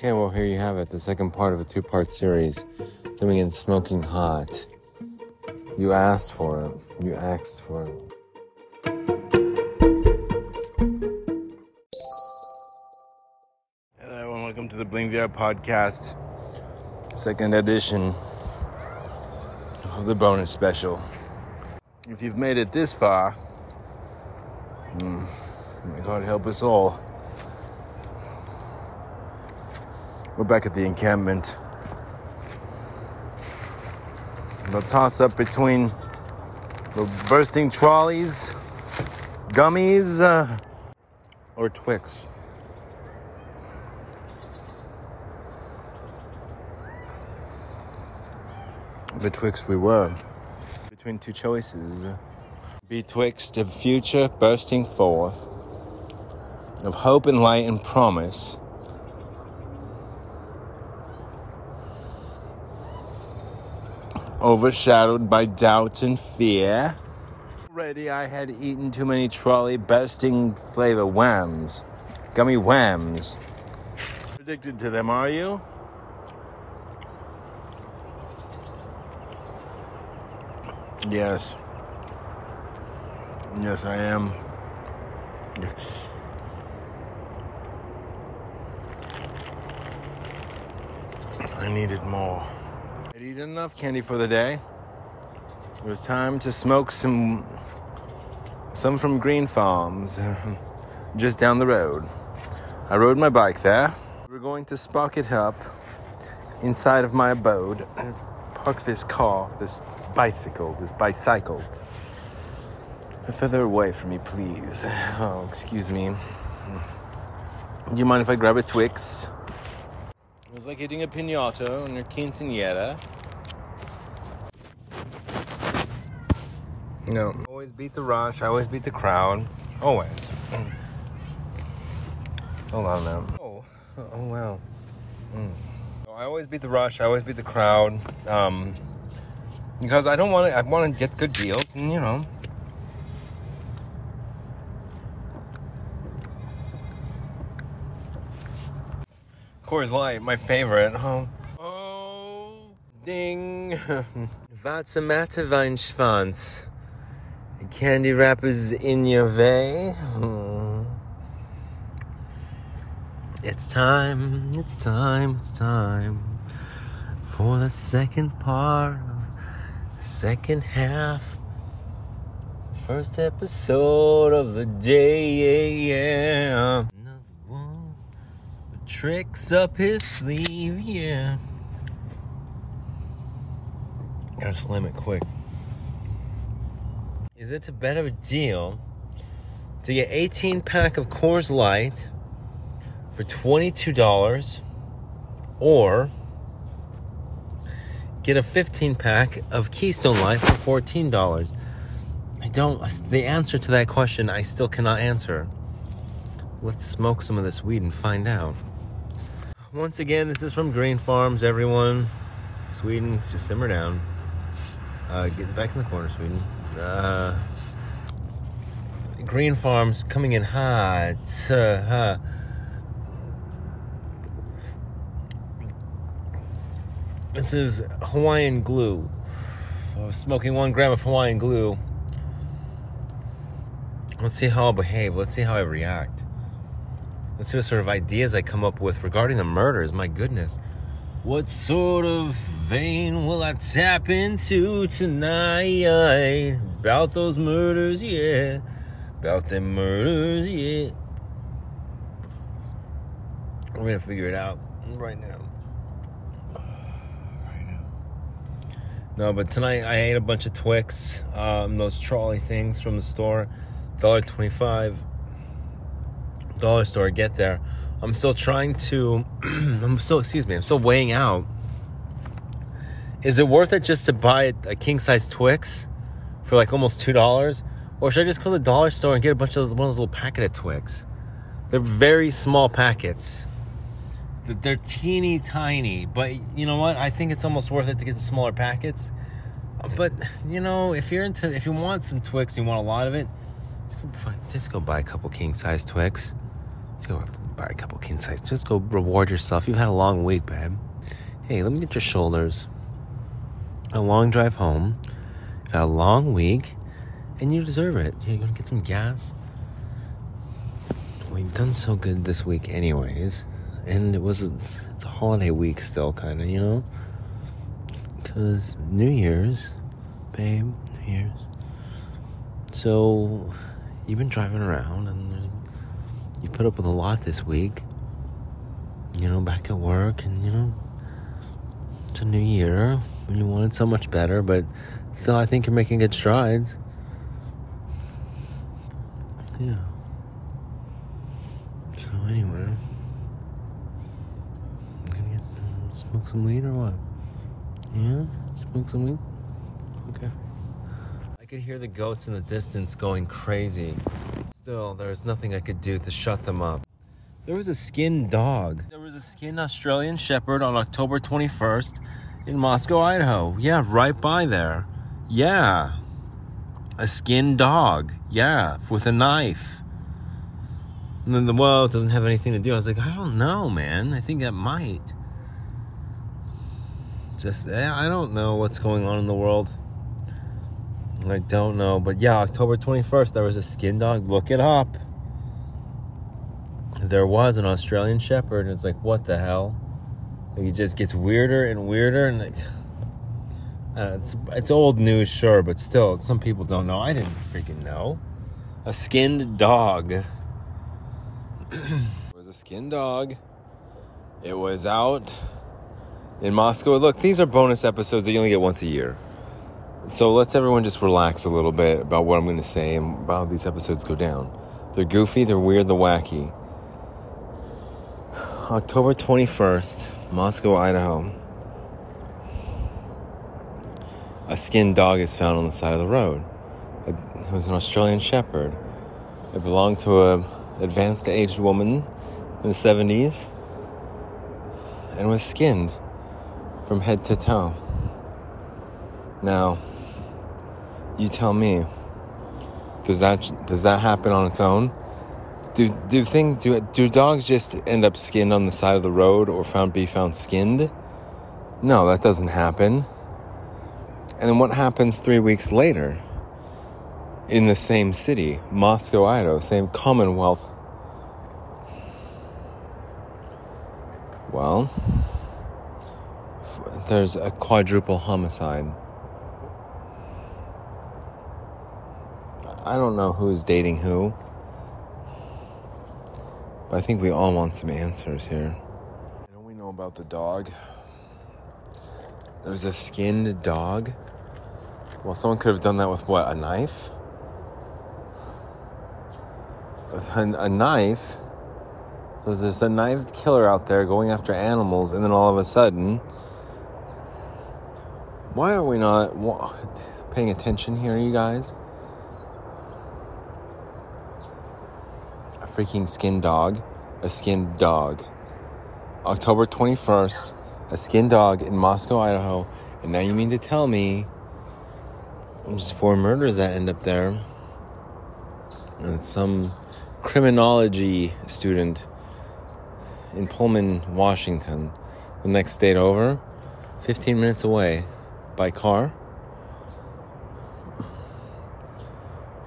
Okay, well, here you have it, the second part of a two part series doing in smoking hot. You asked for it. You asked for it. Hello, and welcome to the Bling Viera podcast, second edition of the bonus special. If you've made it this far, mm, may God help us all. We're back at the encampment. The toss up between the bursting trolleys, gummies, uh, or Twix. Betwixt we were. Between two choices. Betwixt a future bursting forth of hope and light and promise overshadowed by doubt and fear. Already I had eaten too many trolley bursting flavor whams, gummy whams. Addicted to them, are you? Yes. Yes, I am. Yes. I needed more. Eaten enough candy for the day. It was time to smoke some some from Greenpharms just down the road. I rode my bike there. We're going to spark it up inside of my abode and park this car, this bicycle, this bicycle A further away from me, please. Oh, excuse me. Do you mind if I grab a Twix? It was like hitting a pinata on your quinceanera. No, always beat the rush. I always beat the crowd. Always. Hold on now. Oh, oh wow. Mm. I always beat the rush. I always beat the crowd. Um, because I don't want to. I want to get good deals, and you know. Coors Light, my favorite. Oh, oh ding. Vatsamata Weinschwanz. Candy wrappers in your way. Hmm. It's time, it's time, it's time for the second part of second half. First episode of the day. Yeah. Another one tricks up his sleeve, yeah. Gotta slam it quick. Is it a better deal to get 18 pack of Coors Light for $22 or get a 15 pack of Keystone Light for $14? I don't, the answer to that question I still cannot answer. Let's smoke some of this weed and find out. Once again, this is from Greenpharms, everyone. Sweden, just simmer down. Uh, get back in the corner, Sweden. Uh, Greenpharms coming in hot. Uh. This is Hawaiian glue. I smoking one gram of Hawaiian glue. Let's see how I'll behave. Let's see how I react. Let's see what sort of ideas I come up with regarding the murders. My goodness. What sort of vein will I tap into tonight? About those murders, yeah. About them murders, yeah. We're gonna figure it out right now. Right now. No, but tonight I ate a bunch of Twix, um, those trolley things from the store, dollar twenty-five. Dollar store, get there. I'm still trying to. I'm still, excuse me. I'm still weighing out. Is it worth it just to buy a king size Twix for like almost two dollars, or should I just go to the dollar store and get a bunch of one of those little packet of Twix? They're very small packets. They're teeny tiny, but you know what? I think it's almost worth it to get the smaller packets. But you know, if you're into, if you want some Twix, and you want a lot of it, just go, just go buy a couple king size Twix. Just go a couple king size. Just go reward yourself. You've had a long week, babe. Hey, let me get your shoulders. A long drive home. You've had a long week, and you deserve it. You're gonna get some gas. We've done so good this week, anyways, and it was a, it's a holiday week still, kind of, you know. Cause New Year's, babe, New Year's. So you've been driving around and you put up with a lot this week. You know, back at work, and you know, it's a new year. You wanted so much better, but still, I think you're making good strides. Yeah. So anyway, I'm gonna get uh, smoke some weed or what? Yeah, smoke some weed. Okay. I could hear the goats in the distance going crazy. Still, was nothing I could do to shut them up. There was a skinned dog. There was a skinned Australian Shepherd on October 21st in Moscow, Idaho. Yeah, right by there. Yeah. A skinned dog. Yeah, with a knife. And then the it doesn't have anything to do. I was like, I don't know, man. I think that might. Just, eh, I don't know what's going on in the world. I don't know. But yeah, October 21st, there was a skin dog. Look it up. There was an Australian Shepherd, and it's like, what the hell? Like, it just gets weirder and weirder, and like, uh, it's it's old news, sure, but still, some people don't know. I didn't freaking know. A skinned dog. it was a skinned dog. It was out in Moscow. Look, these are bonus episodes that you only get once a year. So let's everyone just relax a little bit about what I'm going to say and about how these episodes go down. They're goofy, they're weird, they're wacky. October 21st, Moscow, Idaho. A skinned dog is found on the side of the road. It was an Australian Shepherd. It belonged to a advanced aged woman in the 70s and was skinned from head to toe. Now, you tell me. Does that does that happen on its own? Do do thing do do dogs just end up skinned on the side of the road or found be found skinned? No, that doesn't happen. And then what happens three weeks later? In the same city, Moscow, Idaho, same Commonwealth. Well, there's a quadruple homicide. I don't know who's dating who. But I think we all want some answers here. Don't we know about the dog? There's a skinned dog. Well, someone could have done that with what? A knife? With a, a knife. So there's a knife killer out there going after animals, and then all of a sudden, why are we not paying attention here, you guys? Freaking skinned dog, a skinned dog. October 21st, a skinned dog in Moscow, Idaho. And now you mean to tell me there's four murders that end up there? And it's some criminology student in Pullman, Washington, the next state over, 15 minutes away by car.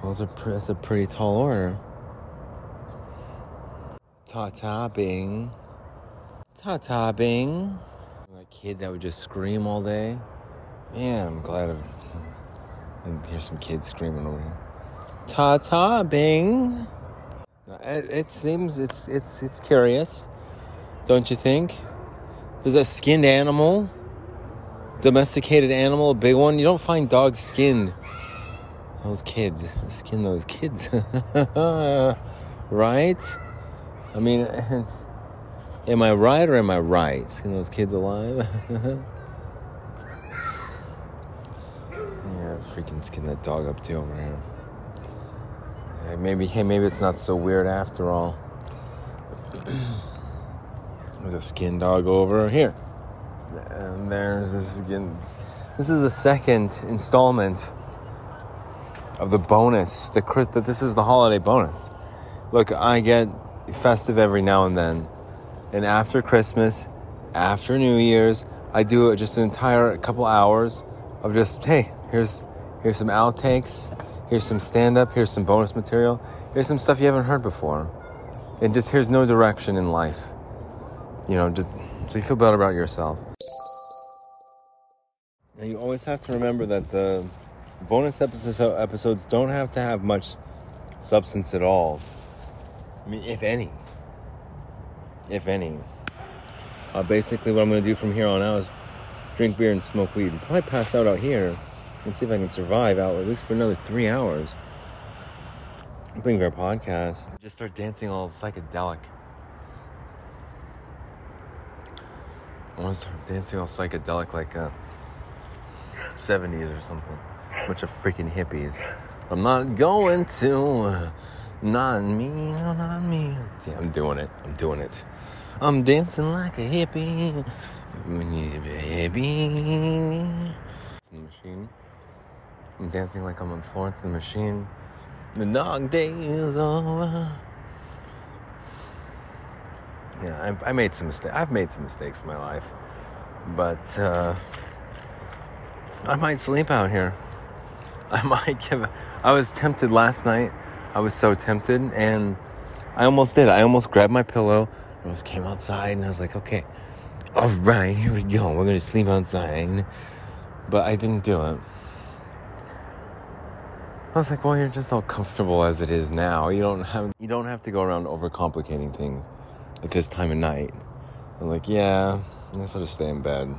Well, that's a, that's a pretty tall order. Ta ta Bing. Ta ta Bing. That kid that would just scream all day. Man, I'm glad of. I hear some kids screaming over here. Ta ta Bing. It, it seems it's it's it's curious, don't you think? Does a skinned animal, domesticated animal, a big one, you don't find dogs skinned. Those kids, skin those kids, right? I mean, am I right or am I right? Skin those kids alive? yeah, freaking skin that dog up too over here. maybe, hey, maybe it's not so weird after all. With a skin dog over here. And there's this again. This is the second installment of the bonus. The Chris. That this is the holiday bonus. Look, I get festive every now and then. And after Christmas, after New Year's, I do just an entire couple hours of just, hey, here's here's some outtakes, here's some stand up, here's some bonus material, here's some stuff you haven't heard before. And just here's no direction in life. You know, just so you feel better about yourself. And you always have to remember that the bonus episodes episodes don't have to have much substance at all. I mean, if any. If any. Uh, basically, what I'm going to do from here on out is drink beer and smoke weed. Probably pass out out here and see if I can survive out at least for another three hours. Bring our podcast. Just start dancing all psychedelic. I want to start dancing all psychedelic like uh, 70s or something. Bunch of freaking hippies. I'm not going to. Not me, no, not me. Yeah, I'm doing it. I'm doing it. I'm dancing like a hippie. Hippie. The machine. I'm dancing like I'm on Florence and the Machine. The dog day is over. Yeah, I, I made some mistakes. I've made some mistakes in my life, but uh, I might sleep out here. I might give. I was tempted last night. I was so tempted, and I almost did. I almost grabbed my pillow. I just came outside, and I was like, okay, all right, here we go. We're gonna sleep outside. But I didn't do it. I was like, well, you're just all comfortable as it is now. You don't have you don't have to go around overcomplicating things at this time of night. I'm like, yeah, I guess I'll just stay in bed.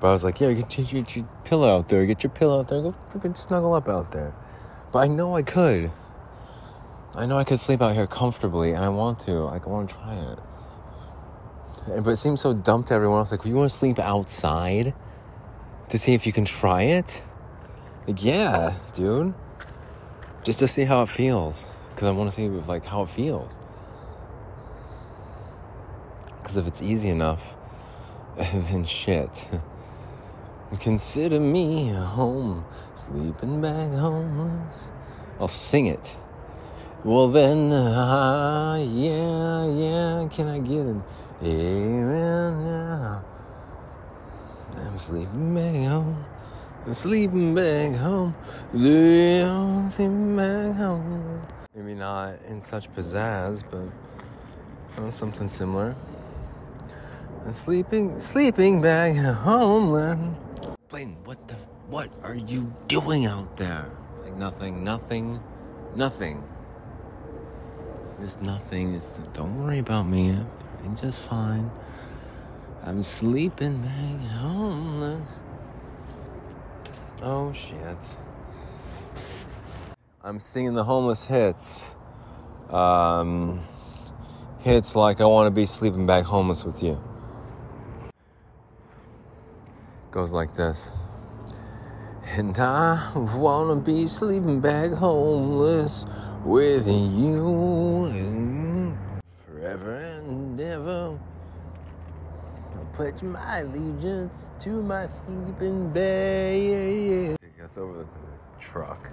But I was like, yeah, get your, get your pillow out there. Get your pillow out there. Go freaking snuggle up out there. But I know I could. I know I could sleep out here comfortably, and I want to. Like, I want to try it. But it seems so dumb to everyone else. Like, you want to sleep outside to see if you can try it? Like, yeah, dude. Just to see how it feels. Because I want to see like how it feels. Because if it's easy enough, then shit. Consider me a home, sleeping bag homeless. I'll sing it. Well then, uh, yeah, yeah, can I get an amen now? I'm sleeping back home, I'm sleeping back home, sleeping back home. Maybe not in such pizzazz, but something similar. I'm sleeping, sleeping back home. Blaine, what the, what are you doing out there? Like nothing, nothing, nothing. Just nothing. Just don't worry about me. I'm just fine. I'm sleeping back homeless. Oh shit. I'm singing the homeless hits. Um, hits like I want to be sleeping back homeless with you. Goes like this. And I wanna be sleeping back homeless with you forever and ever. I'll pledge my allegiance to my sleeping bag. Take us over the truck.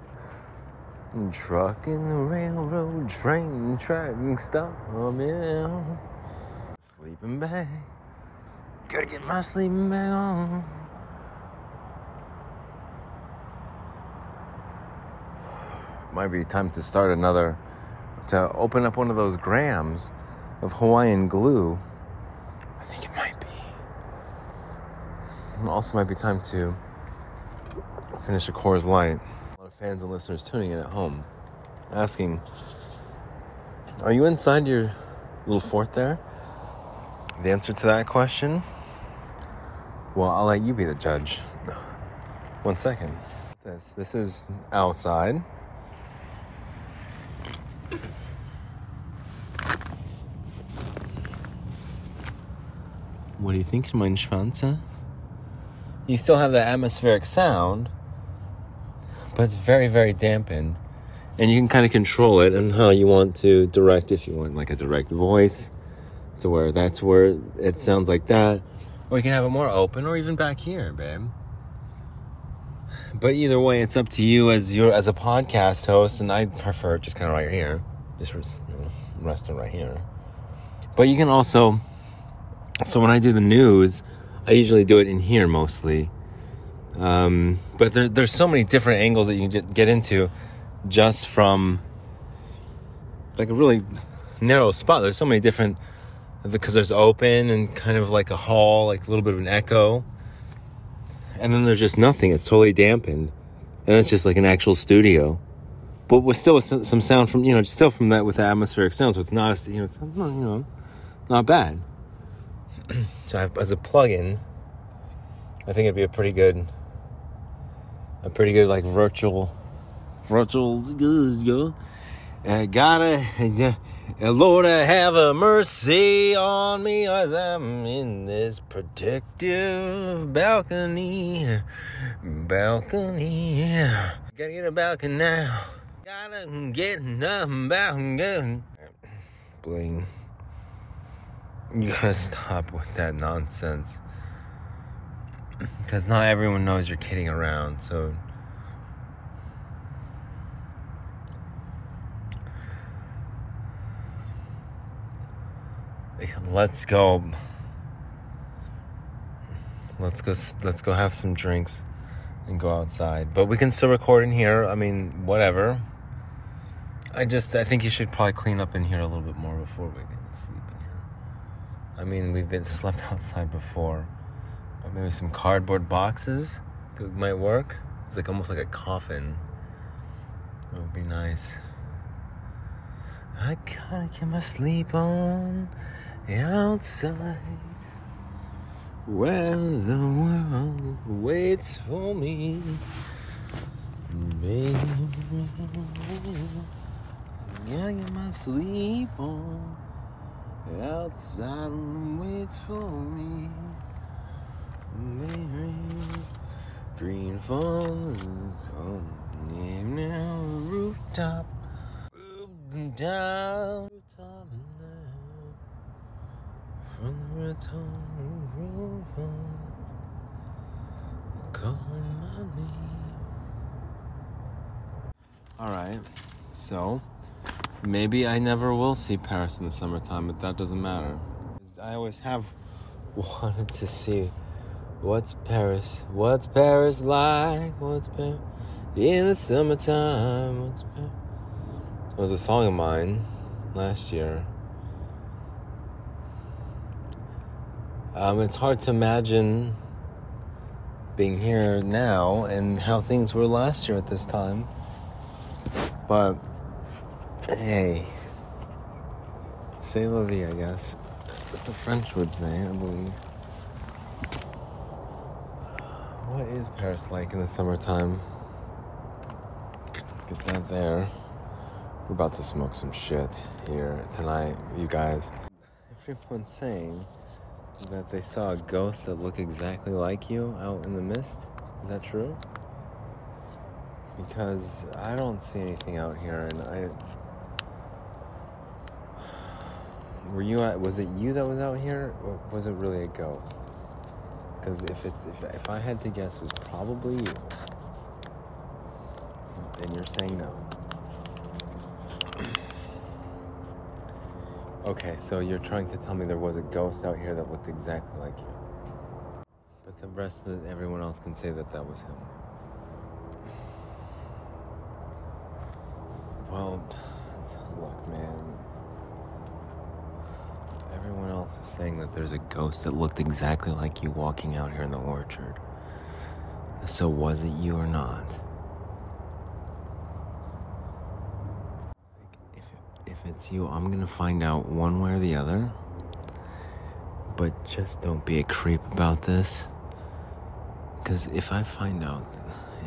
Truck in the railroad train track stop, yeah. Sleeping bag. Gotta get my sleeping bag on. Might be time to start another, to open up one of those grams of Hawaiian glue. I think it might be. Also, might be time to finish a Coors Light. A lot of fans and listeners tuning in at home asking, Are you inside your little fort there? The answer to that question? Well, I'll let you be the judge. One second. This this is outside. What do you think, mein Schwanze? You still have the atmospheric sound, but it's very, very dampened. And you can kind of control it and how you want to direct, if you want like a direct voice, to where that's where it sounds like that. Or you can have it more open, or even back here, babe. But either way, it's up to you as your as a podcast host, and I prefer just kind of right here. just you know, restaurant right here. But you can also, so when I do the news, I usually do it in here mostly. Um, but there, there's so many different angles that you can get into just from like a really narrow spot. There's so many different because there's open and kind of like a hall, like a little bit of an echo. And then there's just nothing. It's totally dampened. And it's just like an actual studio. But with still some sound from, you know, still from that with the atmospheric sound. So it's not, you know, it's, you know, not bad. so have, as a plug-in, I think it'd be a pretty good, a pretty good like virtual, virtual, good go. I gotta, uh, Lord, uh, have a mercy on me as I'm in this protective balcony, balcony. Gotta get a balcony now. Gotta get a balcony. Bling. You gotta stop with that nonsense. Because not everyone knows you're kidding around, so. Let's go. Let's go. Let's go have some drinks and go outside. But we can still record in here. I mean, whatever. I just, I think you should probably clean up in here a little bit more before we get to sleep. I mean, we've been slept outside before, but maybe some cardboard boxes might work. It's like almost like a coffin. It would be nice. I gotta get my sleep on outside where the world waits for me. Baby, gotta get my sleep on outside waits for me. Baby, green falls come now rooftop down rooftop from the return calling my name. All right, so maybe I never will see Paris in the summertime, but that doesn't matter. I always have wanted to see what's Paris, what's Paris like, what's Paris in the summertime, what's Paris. It was a song of mine last year. Um, it's hard to imagine being here now and how things were last year at this time. But hey, say la vie, I guess. As the French would say, eh, I believe. What is Paris like in the summertime? Get that there. We're about to smoke some shit here tonight, you guys. Everyone's saying that they saw a ghost that looked exactly like you out in the mist. Is that true? Because I don't see anything out here, and I. Were you at? Was it you that was out here, or was it really a ghost? Because if it's if if I had to guess, it was probably you. And you're saying no. Okay, so you're trying to tell me there was a ghost out here that looked exactly like you. But the rest of the, everyone else can say that that was him. Well, look, man. Everyone else is saying that there's a ghost that looked exactly like you walking out here in the orchard. So was it you or not? if if it's you, I'm gonna find out one way or the other. But just don't be a creep about this. Because if I find out,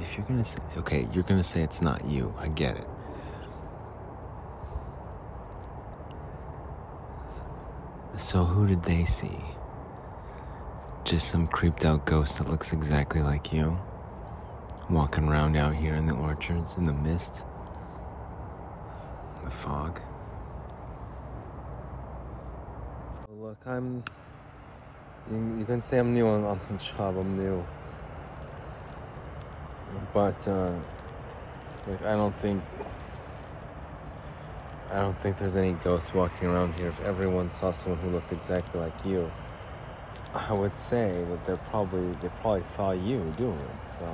if you're gonna say, okay, you're gonna say it's not you, I get it. So who did they see? Just some creeped out ghost that looks exactly like you? Walking around out here in the orchards, in the mist, the fog. Look, I'm. You, you, can say I'm new on, on the job. I'm new, but uh, like I don't think. I don't think there's any ghosts walking around here. If everyone saw someone who looked exactly like you, I would say that they're probably they probably saw you doing it. So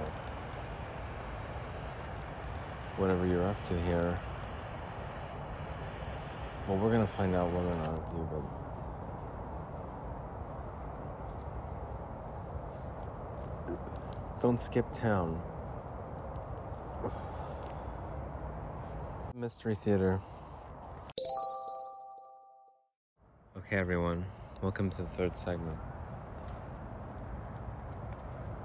whatever you're up to here. Well, we're gonna find out whether or not it's you, but don't skip town. Mystery Theater. Okay, everyone, welcome to the third segment.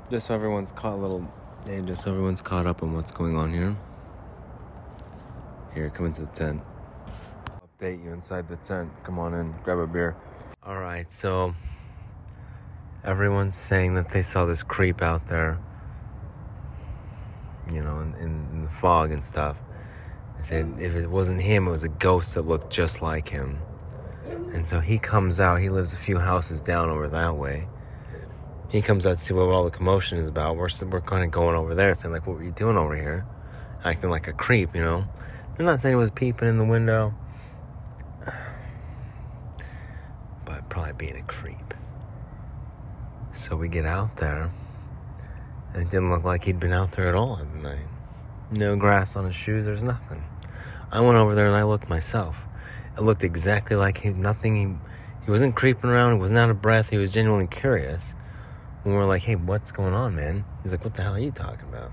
Just so everyone's caught a little, hey, just so everyone's caught up on what's going on here. Here, come into the tent. Update you inside the tent. Come on in, grab a beer. All right, so everyone's saying that they saw this creep out there, you know, in, in, in the fog and stuff. They said if it wasn't him, it was a ghost that looked just like him. And so he comes out, he lives a few houses down over that way. He comes out to see what all the commotion is about. We're, we're kind of going over there, saying, like, what were you doing over here? Acting like a creep, you know? They're not saying he was peeping in the window, but probably being a creep. So we get out there, and it didn't look like he'd been out there at all at night. No grass on his shoes, there's nothing. I went over there and I looked myself. It looked exactly like he, nothing, he, he wasn't creeping around, he wasn't out of breath, he was genuinely curious. And we are like, hey, what's going on, man? He's like, what the hell are you talking about?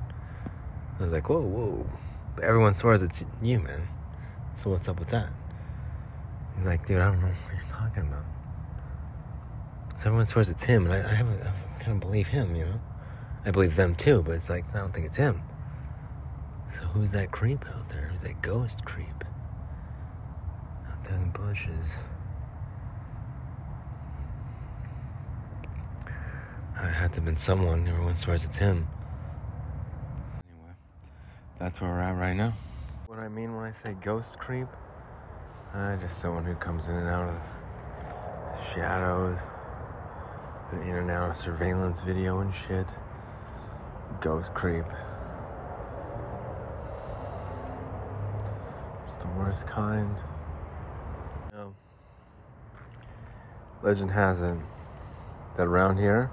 I was like, whoa, whoa. But everyone swears it's you, man. So what's up with that? He's like, dude, I don't know what you're talking about. So everyone swears it's him, and I, I haven't, I kind of believe him, you know. I believe them too, but it's like I don't think it's him. So who's that creep out there? Who's that ghost creep out in the bushes? I had to have been someone. Everyone swears it's him. Anyway, that's where we're at right now. What I mean when I say ghost creep, uh, just someone who comes in and out of shadows, in and out of surveillance video and shit. Ghost creep. It's the worst kind. You know, legend has it that around here,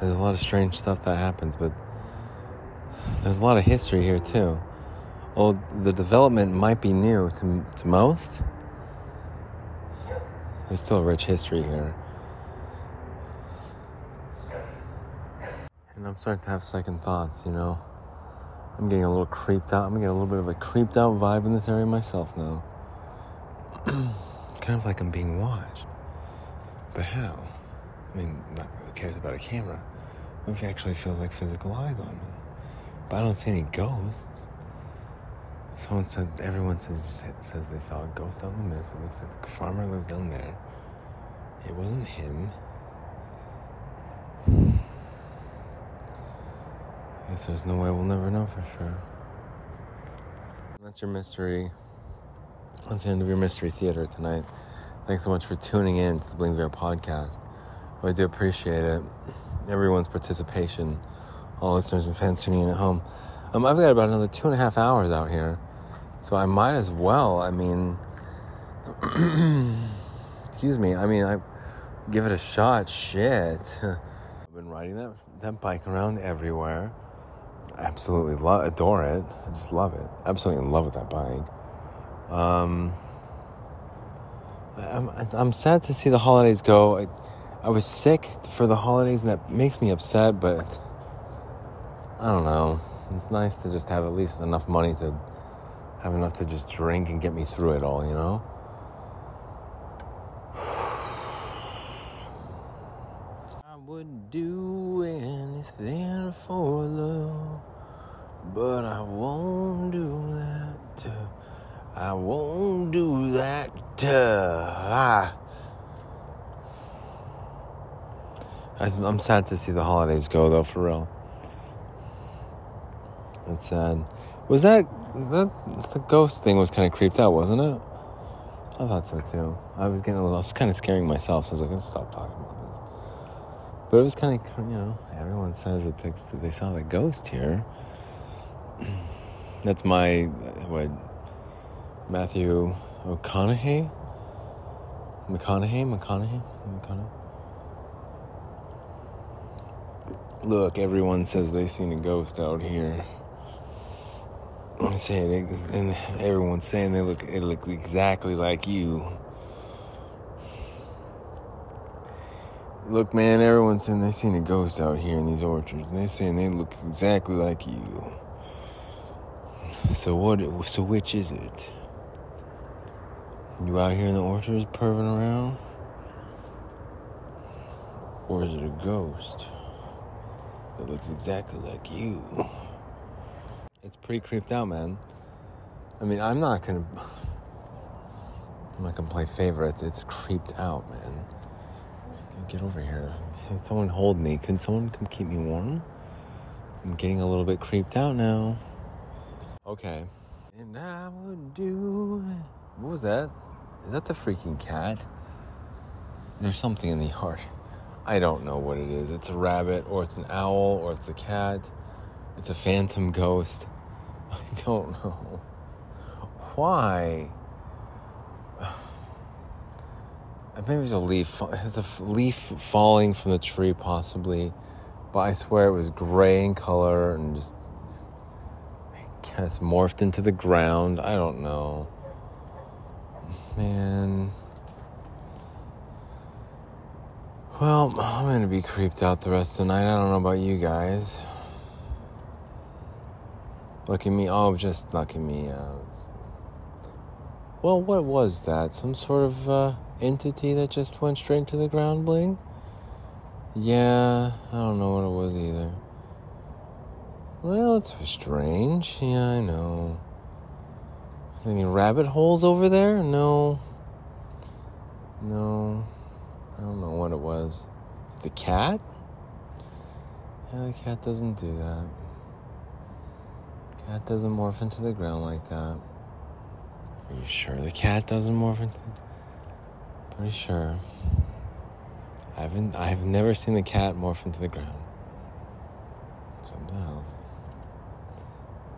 there's a lot of strange stuff that happens, but there's a lot of history here too. Well, the development might be new to, to most. There's still a rich history here. And I'm starting to have second thoughts, you know. I'm getting a little creeped out. I'm getting a little bit of a creeped out vibe in this area myself now. kind of like I'm being watched. But how? I mean, not, who cares about a camera? What if it actually feels like physical eyes on me? But I don't see any ghosts. Someone said, everyone says says they saw a ghost in the mist. It looks like the farmer lives down there. It wasn't him. I guess there's no way we'll never know for sure. That's your mystery. That's the end of your mystery theater tonight. Thanks so much for tuning in to the Bling Bear podcast. I do appreciate it. Everyone's participation, all listeners and fans tuning in at home. Um, I've got about another two and a half hours out here, so I might as well. I mean, excuse me. I mean, I give it a shot. Shit, I've been riding that that bike around everywhere. I absolutely love, adore it. I just love it. Absolutely in love with that bike. Um, I'm I'm sad to see the holidays go. I, I was sick for the holidays, and that makes me upset, but I don't know. It's nice to just have at least enough money to have enough to just drink and get me through it all, you know? I would do anything for love, but I won't do that. I won't do that. Ah. I'm sad to see the holidays go, though, for real. It's sad. Was that that the ghost thing was kind of creeped out, wasn't it? I thought so too. I was getting a little, I was kind of scaring myself, so I was like, let's stop talking about this. But it was kind of, you know, everyone says it takes, they saw the ghost here. That's my what Matthew McConaughey. McConaughey, McConaughey, McConaughey. Look, everyone says they seen a ghost out here. I say and everyone's saying they look it look exactly like you. Look, man, everyone's saying they seen a ghost out here in these orchards. And they saying they look exactly like you. So what? So which is it? You out here in the orchards perving around, or is it a ghost that looks exactly like you? It's pretty creeped out, man. I mean, I'm not gonna. I'm not gonna play favorites. It's creeped out, man. Get over here. Someone hold me. Can someone come keep me warm? I'm getting a little bit creeped out now. Okay. And I would do. What was that? Is that the freaking cat? There's something in the yard. I don't know what it is. It's a rabbit, or it's an owl, or it's a cat. It's a phantom ghost. I don't know. Why? Maybe it's a leaf. It's a leaf falling from the tree, possibly. But I swear it was gray in color and just, I guess, morphed into the ground. I don't know. Man. Well, I'm gonna be creeped out the rest of the night. I don't know about you guys. Look at me. Oh, just knocking me out. Well, what was that? Some sort of uh, entity that just went straight to the ground, Bling? Yeah, I don't know what it was either. Well, it's strange. Yeah, I know. Any rabbit holes over there? No. No. I don't know what it was. The cat? Yeah, the cat doesn't do that. Cat doesn't morph into the ground like that. Are you sure the cat doesn't morph into? Pretty sure. I haven't. I've never seen the cat morph into the ground. Something else.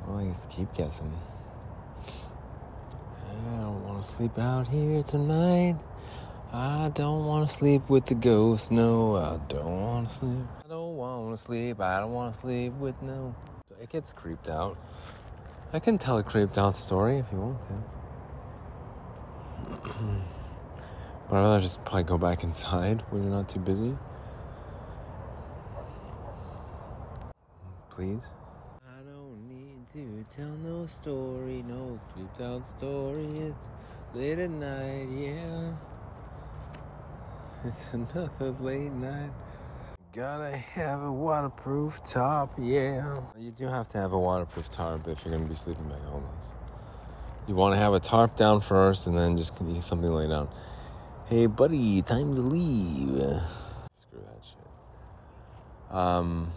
Well, I guess keep guessing. I don't want to sleep out here tonight. I don't want to sleep with the ghost. No, I don't want to sleep. I don't want to sleep. I don't want to sleep with no. It gets creeped out. I can tell a creeped out story if you want to. but I'd rather just probably go back inside when you're not too busy. Please? To tell no story, no creeped out story. It's late at night, yeah. It's another late night. Gotta have a waterproof top, yeah. You do have to have a waterproof tarp if you're gonna be sleeping back home. You want to have a tarp down first, and then just something lay down. Hey, buddy, time to leave. Screw that shit. Um.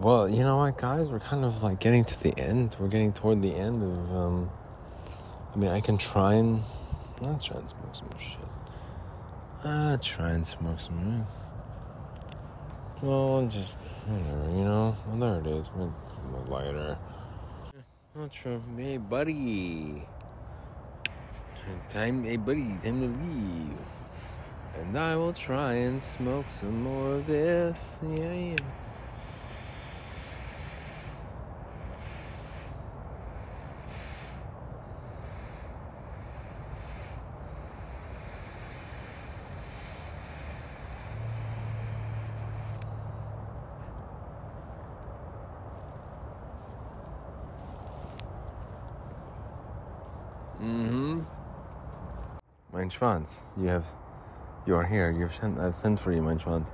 Well, you know what, guys? We're kind of like getting to the end. We're getting toward the end of. Um, I mean, I can try and. I'll try and smoke some shit. I'll try and smoke some. More. Well, just whatever, you know. Well, there it is. A lighter. I'll try. Hey, buddy. Time, hey, buddy. Time to leave. And I will try and smoke some more of this. Yeah, yeah. Schwanz, you have, you are here. You've sent, I've sent for you, mein Schwanz.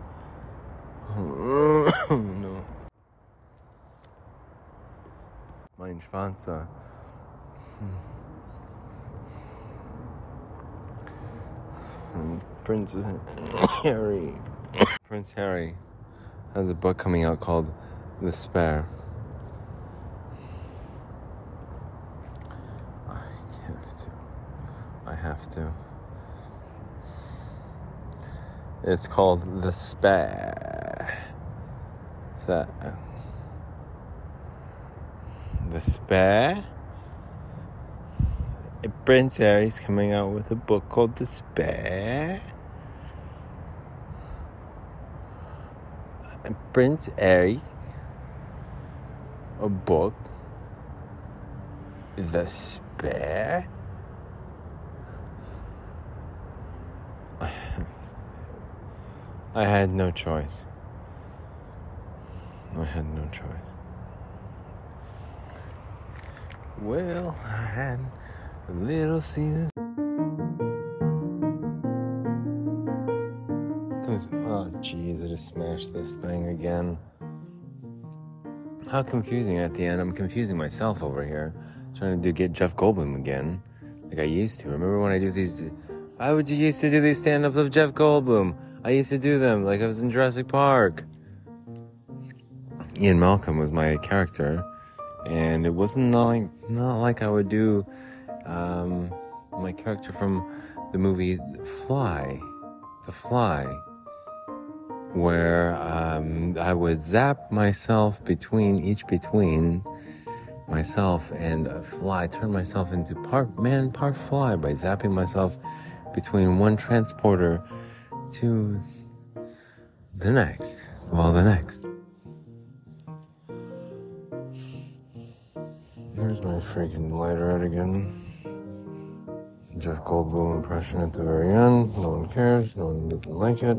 no. Mein Schwanz. Uh, Prince Harry. Prince Harry has a book coming out called The Spare. I have to. I have to. It's called the Spa. Is that? Despair. Prince Harry's coming out with a book called Despair. Prince Harry, a book, Despair. I had no choice. I had no choice. Well, I had a little season. Oh, jeez, I just smashed this thing again. How confusing at the end. I'm confusing myself over here. Trying to do get Jeff Goldblum again, like I used to. Remember when I do these? I would you used to do these stand-ups of Jeff Goldblum. I used to do them like I was in Jurassic Park. Ian Malcolm was my character, and it wasn't like not like I would do um, my character from the movie Fly, The Fly, where um, I would zap myself between each between myself and a fly, turn myself into part man, part fly by zapping myself between one transporter to the next. Well, the next. Here's my freaking lighter out again. Jeff Goldblum impression at the very end. No one cares. No one doesn't like it.